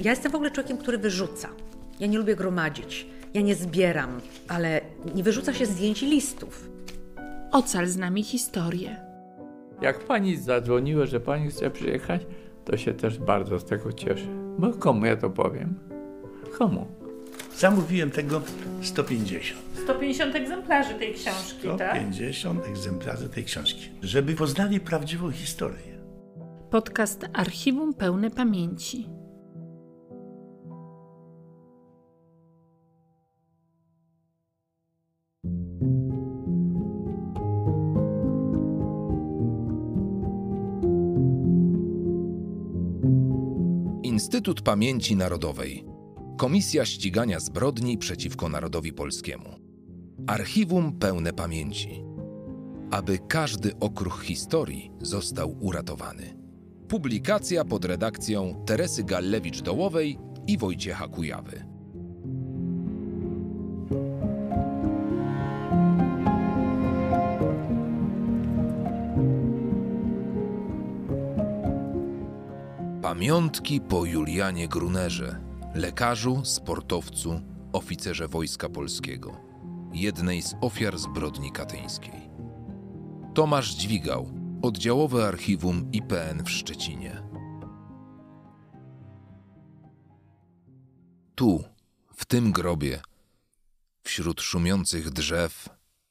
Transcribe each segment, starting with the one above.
Ja jestem w ogóle człowiekiem, który wyrzuca. Ja nie lubię gromadzić. Ja nie zbieram, ale nie wyrzuca się zdjęć i listów. Ocal z nami historię. Jak pani zadzwoniła, że pani chce przyjechać, to się też bardzo z tego cieszę. Bo komu ja to powiem? Komu? Zamówiłem tego 150. 150 egzemplarzy tej książki, tak? 150 egzemplarzy tej książki. Żeby poznali prawdziwą historię. Podcast Archiwum Pełne Pamięci. Instytut Pamięci Narodowej. Komisja Ścigania Zbrodni przeciwko Narodowi Polskiemu. Archiwum Pełne Pamięci. Aby każdy okruch historii został uratowany. Publikacja pod redakcją Teresy Gallewicz-Dołowej i Wojciecha Kujawy. Pamiątki po Julianie Grunerze, lekarzu, sportowcu, oficerze Wojska Polskiego, jednej z ofiar zbrodni katyńskiej. Tomasz Dźwigał, oddziałowe archiwum IPN w Szczecinie. Tu, w tym grobie, wśród szumiących drzew,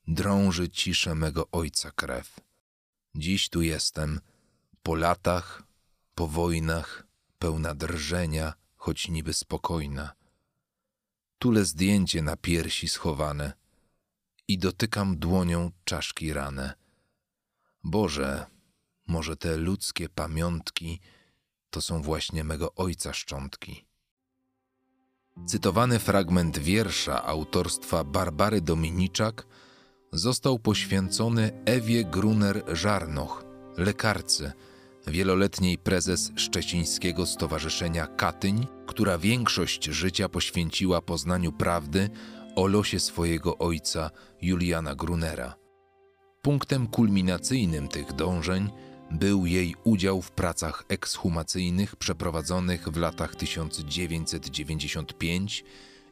drąży ciszę mego ojca krew. Dziś tu jestem, po latach, po wojnach, pełna drżenia, choć niby spokojna. Tule zdjęcie na piersi schowane i dotykam dłonią czaszki rane. Boże, może te ludzkie pamiątki to są właśnie mego ojca szczątki. Cytowany fragment wiersza autorstwa Barbary Dominiczak został poświęcony Ewie Gruner-Żarnoch, lekarce, wieloletniej prezes Szczecińskiego Stowarzyszenia Katyń, która większość życia poświęciła poznaniu prawdy o losie swojego ojca Juliana Grunera. Punktem kulminacyjnym tych dążeń był jej udział w pracach ekshumacyjnych przeprowadzonych w latach 1995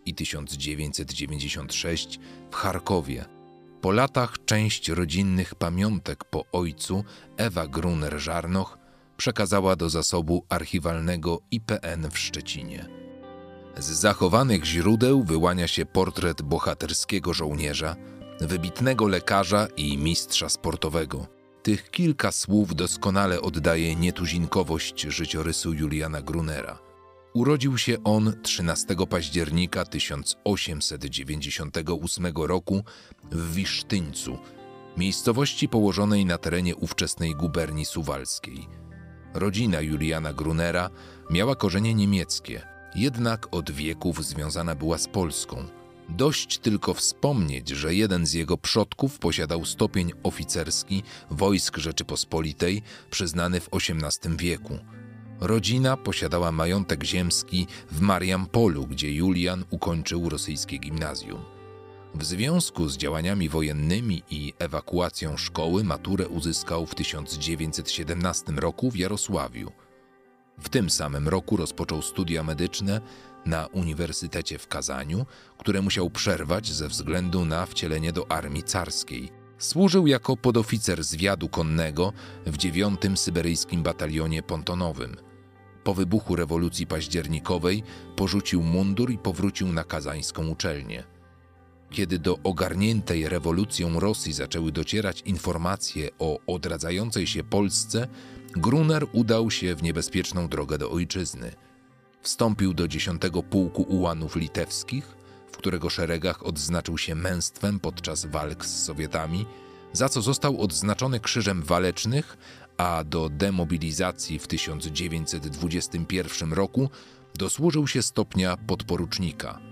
i 1996 w Charkowie. Po latach część rodzinnych pamiątek po ojcu Ewa Gruner-Żarnoch przekazała do zasobu archiwalnego IPN w Szczecinie. Z zachowanych źródeł wyłania się portret bohaterskiego żołnierza, wybitnego lekarza i mistrza sportowego. Tych kilka słów doskonale oddaje nietuzinkowość życiorysu Juliana Grunera. Urodził się on 13 października 1898 roku w Wisztyńcu, miejscowości położonej na terenie ówczesnej guberni suwalskiej. Rodzina Juliana Grunera miała korzenie niemieckie, jednak od wieków związana była z Polską. Dość tylko wspomnieć, że jeden z jego przodków posiadał stopień oficerski wojsk Rzeczypospolitej przyznany w XVIII wieku. Rodzina posiadała majątek ziemski w Mariampolu, gdzie Julian ukończył rosyjskie gimnazjum. W związku z działaniami wojennymi i ewakuacją szkoły maturę uzyskał w 1917 roku w Jarosławiu. W tym samym roku rozpoczął studia medyczne na Uniwersytecie w Kazaniu, które musiał przerwać ze względu na wcielenie do armii carskiej. Służył jako podoficer zwiadu konnego w dziewiątym Syberyjskim Batalionie Pontonowym. Po wybuchu rewolucji październikowej porzucił mundur i powrócił na kazańską uczelnię. Kiedy do ogarniętej rewolucją Rosji zaczęły docierać informacje o odradzającej się Polsce, Gruner udał się w niebezpieczną drogę do ojczyzny. Wstąpił do 10 Pułku Ułanów Litewskich, w którego szeregach odznaczył się męstwem podczas walk z Sowietami, za co został odznaczony Krzyżem Walecznych, a do demobilizacji w 1921 roku dosłużył się stopnia podporucznika.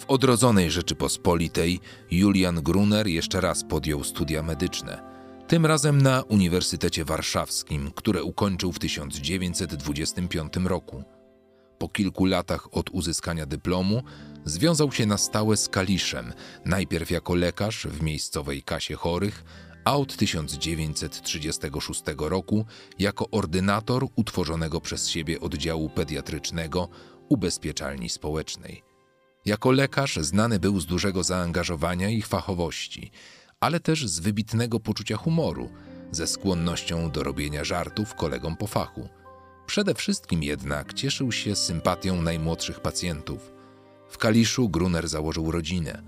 W odrodzonej Rzeczypospolitej Julian Gruner jeszcze raz podjął studia medyczne, tym razem na Uniwersytecie Warszawskim, które ukończył w 1925 roku. Po kilku latach od uzyskania dyplomu związał się na stałe z Kaliszem, najpierw jako lekarz w miejscowej kasie chorych, a od 1936 roku jako ordynator utworzonego przez siebie oddziału pediatrycznego ubezpieczalni społecznej. Jako lekarz znany był z dużego zaangażowania i fachowości, ale też z wybitnego poczucia humoru, ze skłonnością do robienia żartów kolegom po fachu. Przede wszystkim jednak cieszył się sympatią najmłodszych pacjentów. W Kaliszu Gruner założył rodzinę.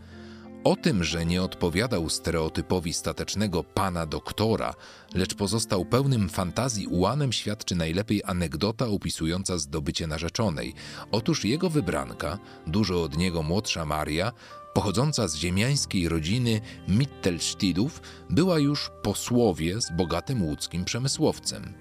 O tym, że nie odpowiadał stereotypowi statecznego pana doktora, lecz pozostał pełnym fantazji ułanem, świadczy najlepiej anegdota opisująca zdobycie narzeczonej. Otóż jego wybranka, dużo od niego młodsza Maria, pochodząca z ziemiańskiej rodziny Mittelstidów, była już posłowie z bogatym łódzkim przemysłowcem.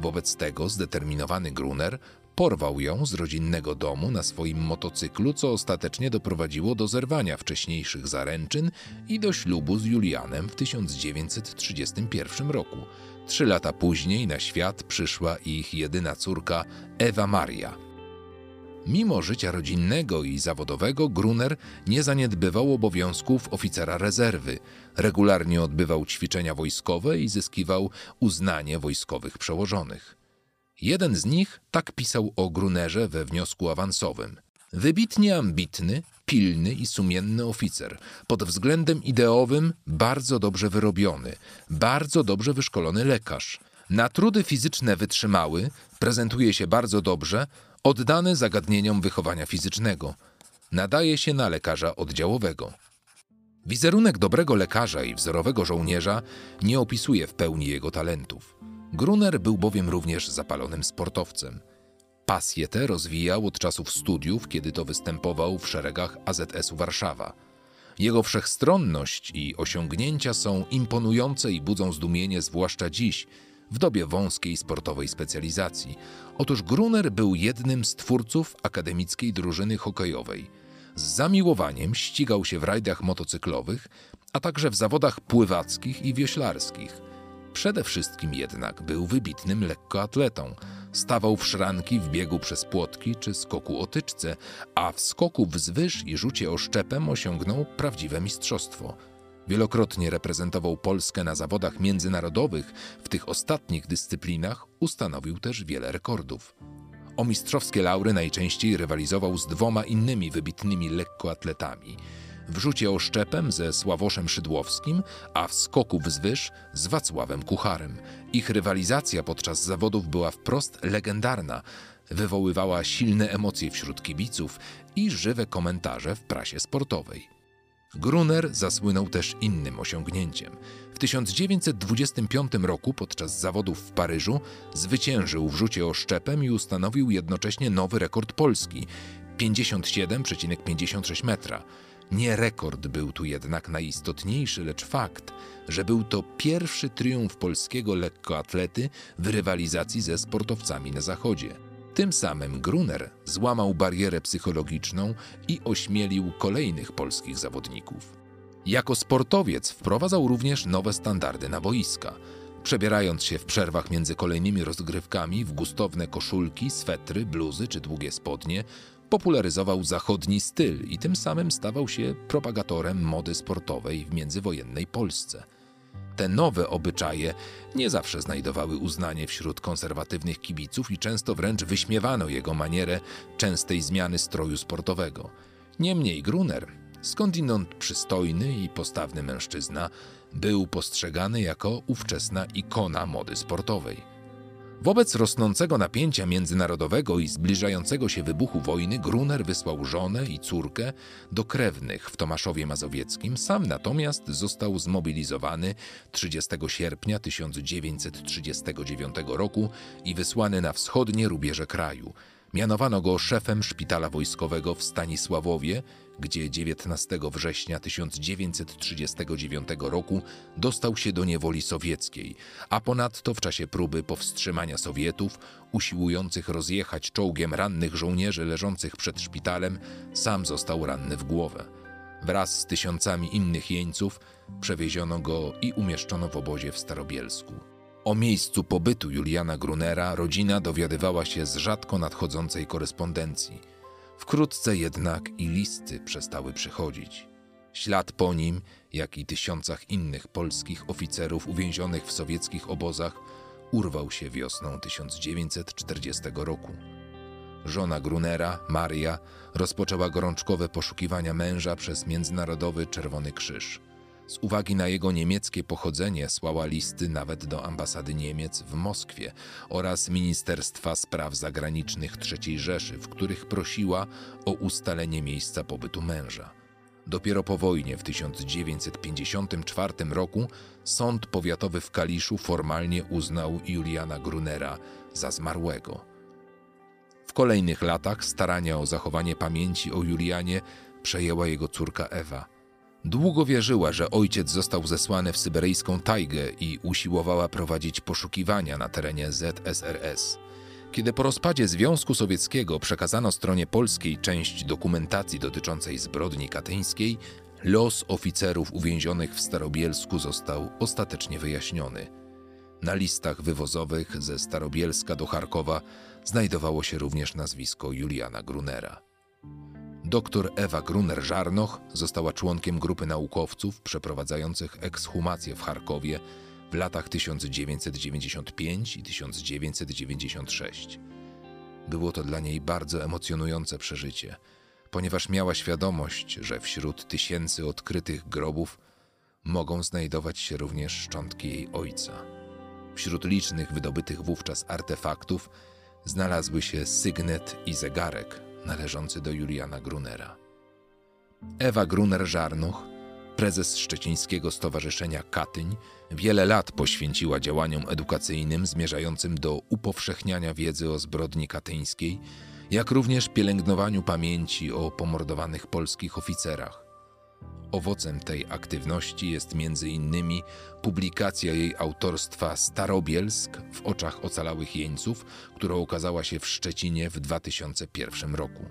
Wobec tego zdeterminowany Gruner porwał ją z rodzinnego domu na swoim motocyklu, co ostatecznie doprowadziło do zerwania wcześniejszych zaręczyn i do ślubu z Julianem w 1931 roku. Trzy lata później na świat przyszła ich jedyna córka Ewa Maria. Mimo życia rodzinnego i zawodowego, Gruner nie zaniedbywał obowiązków oficera rezerwy. Regularnie odbywał ćwiczenia wojskowe i zyskiwał uznanie wojskowych przełożonych. Jeden z nich tak pisał o Grunerze we wniosku awansowym. Wybitnie ambitny, pilny i sumienny oficer, pod względem ideowym bardzo dobrze wyrobiony, bardzo dobrze wyszkolony lekarz. Na trudy fizyczne wytrzymały, prezentuje się bardzo dobrze, oddany zagadnieniom wychowania fizycznego. Nadaje się na lekarza oddziałowego. Wizerunek dobrego lekarza i wzorowego żołnierza nie opisuje w pełni jego talentów. Gruner był bowiem również zapalonym sportowcem. Pasję tę rozwijał od czasów studiów, kiedy to występował w szeregach AZS-u Warszawa. Jego wszechstronność i osiągnięcia są imponujące i budzą zdumienie zwłaszcza dziś, w dobie wąskiej sportowej specjalizacji. Otóż Gruner był jednym z twórców akademickiej drużyny hokejowej. Z zamiłowaniem ścigał się w rajdach motocyklowych, a także w zawodach pływackich i wioślarskich – Przede wszystkim jednak był wybitnym lekkoatletą. Stawał w szranki w biegu przez płotki czy skoku o tyczce, a w skoku wzwyż i rzucie oszczepem osiągnął prawdziwe mistrzostwo. Wielokrotnie reprezentował Polskę na zawodach międzynarodowych, w tych ostatnich dyscyplinach ustanowił też wiele rekordów. O mistrzowskie laury najczęściej rywalizował z dwoma innymi wybitnymi lekkoatletami – w rzucie oszczepem ze Sławoszem Szydłowskim, a w skoku wzwyż z Wacławem Kucharem. Ich rywalizacja podczas zawodów była wprost legendarna, wywoływała silne emocje wśród kibiców i żywe komentarze w prasie sportowej. Gruner zasłynął też innym osiągnięciem. W 1925 roku podczas zawodów w Paryżu zwyciężył w rzucie oszczepem i ustanowił jednocześnie nowy rekord Polski 57,56 metra. Nie rekord był tu jednak najistotniejszy, lecz fakt, że był to pierwszy triumf polskiego lekkoatlety w rywalizacji ze sportowcami na zachodzie. Tym samym Gruner złamał barierę psychologiczną i ośmielił kolejnych polskich zawodników. Jako sportowiec wprowadzał również nowe standardy na boiska. Przebierając się w przerwach między kolejnymi rozgrywkami w gustowne koszulki, swetry, bluzy czy długie spodnie, popularyzował zachodni styl i tym samym stawał się propagatorem mody sportowej w międzywojennej Polsce. Te nowe obyczaje nie zawsze znajdowały uznanie wśród konserwatywnych kibiców i często wręcz wyśmiewano jego manierę częstej zmiany stroju sportowego. Niemniej Gruner, skądinąd przystojny i postawny mężczyzna, był postrzegany jako ówczesna ikona mody sportowej. Wobec rosnącego napięcia międzynarodowego i zbliżającego się wybuchu wojny Gruner wysłał żonę i córkę do krewnych w Tomaszowie Mazowieckim, sam natomiast został zmobilizowany 30 sierpnia 1939 roku i wysłany na wschodnie rubieże kraju. Mianowano go szefem szpitala wojskowego w Stanisławowie, gdzie 19 września 1939 roku dostał się do niewoli sowieckiej, a ponadto w czasie próby powstrzymania Sowietów, usiłujących rozjechać czołgiem rannych żołnierzy leżących przed szpitalem, sam został ranny w głowę. Wraz z tysiącami innych jeńców przewieziono go i umieszczono w obozie w Starobielsku. O miejscu pobytu Juliana Grunera rodzina dowiadywała się z rzadko nadchodzącej korespondencji – Wkrótce jednak i listy przestały przychodzić. Ślad po nim jak i tysiącach innych polskich oficerów uwięzionych w sowieckich obozach, urwał się wiosną 1940 roku. Żona Grunera, Maria, rozpoczęła gorączkowe poszukiwania męża przez Międzynarodowy Czerwony Krzyż. Z uwagi na jego niemieckie pochodzenie słała listy nawet do ambasady Niemiec w Moskwie oraz Ministerstwa Spraw Zagranicznych III Rzeszy, w których prosiła o ustalenie miejsca pobytu męża. Dopiero po wojnie w 1954 roku sąd powiatowy w Kaliszu formalnie uznał Juliana Grunera za zmarłego. W kolejnych latach starania o zachowanie pamięci o Julianie przejęła jego córka Ewa. Długo wierzyła, że ojciec został zesłany w syberyjską tajgę i usiłowała prowadzić poszukiwania na terenie ZSRS. Kiedy po rozpadzie Związku Sowieckiego przekazano stronie polskiej część dokumentacji dotyczącej zbrodni katyńskiej, los oficerów uwięzionych w Starobielsku został ostatecznie wyjaśniony. Na listach wywozowych ze Starobielska do Charkowa znajdowało się również nazwisko Juliana Grunera. Doktor Ewa Gruner-Żarnoch została członkiem grupy naukowców przeprowadzających ekshumację w Charkowie w latach 1995 i 1996. Było to dla niej bardzo emocjonujące przeżycie, ponieważ miała świadomość, że wśród tysięcy odkrytych grobów mogą znajdować się również szczątki jej ojca. Wśród licznych wydobytych wówczas artefaktów znalazły się sygnet i zegarek należący do Juliana Grunera. Ewa Gruner-Żarnuch, prezes Szczecińskiego Stowarzyszenia Katyń, wiele lat poświęciła działaniom edukacyjnym zmierzającym do upowszechniania wiedzy o zbrodni katyńskiej, jak również pielęgnowaniu pamięci o pomordowanych polskich oficerach. Owocem tej aktywności jest innymi publikacja jej autorstwa Starobielsk w oczach ocalałych jeńców, która ukazała się w Szczecinie w 2001 roku.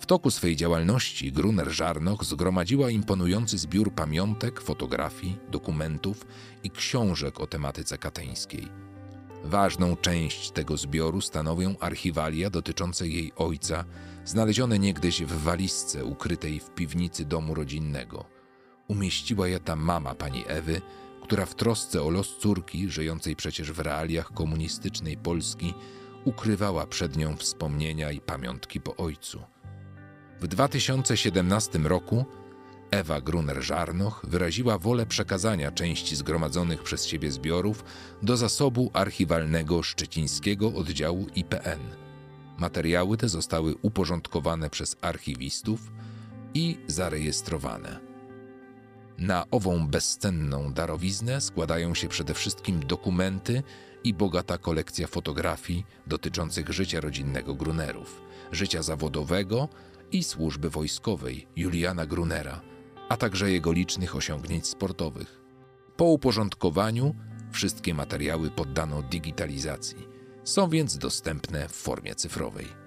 W toku swej działalności Gruner Żarnoch zgromadziła imponujący zbiór pamiątek, fotografii, dokumentów i książek o tematyce kateńskiej. Ważną część tego zbioru stanowią archiwalia dotyczące jej ojca, znalezione niegdyś w walizce ukrytej w piwnicy domu rodzinnego. Umieściła je tam mama pani Ewy, która w trosce o los córki, żyjącej przecież w realiach komunistycznej Polski, ukrywała przed nią wspomnienia i pamiątki po ojcu. W 2017 roku Ewa Gruner-Żarnoch wyraziła wolę przekazania części zgromadzonych przez siebie zbiorów do zasobu archiwalnego szczecińskiego oddziału IPN. Materiały te zostały uporządkowane przez archiwistów i zarejestrowane. Na ową bezcenną darowiznę składają się przede wszystkim dokumenty i bogata kolekcja fotografii dotyczących życia rodzinnego Grunerów, życia zawodowego i służby wojskowej Juliana Grunera, a także jego licznych osiągnięć sportowych. Po uporządkowaniu wszystkie materiały poddano digitalizacji, są więc dostępne w formie cyfrowej.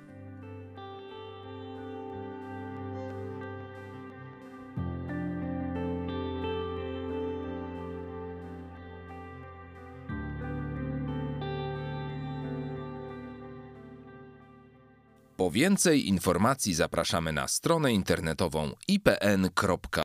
Po więcej informacji zapraszamy na stronę internetową ipn.pl.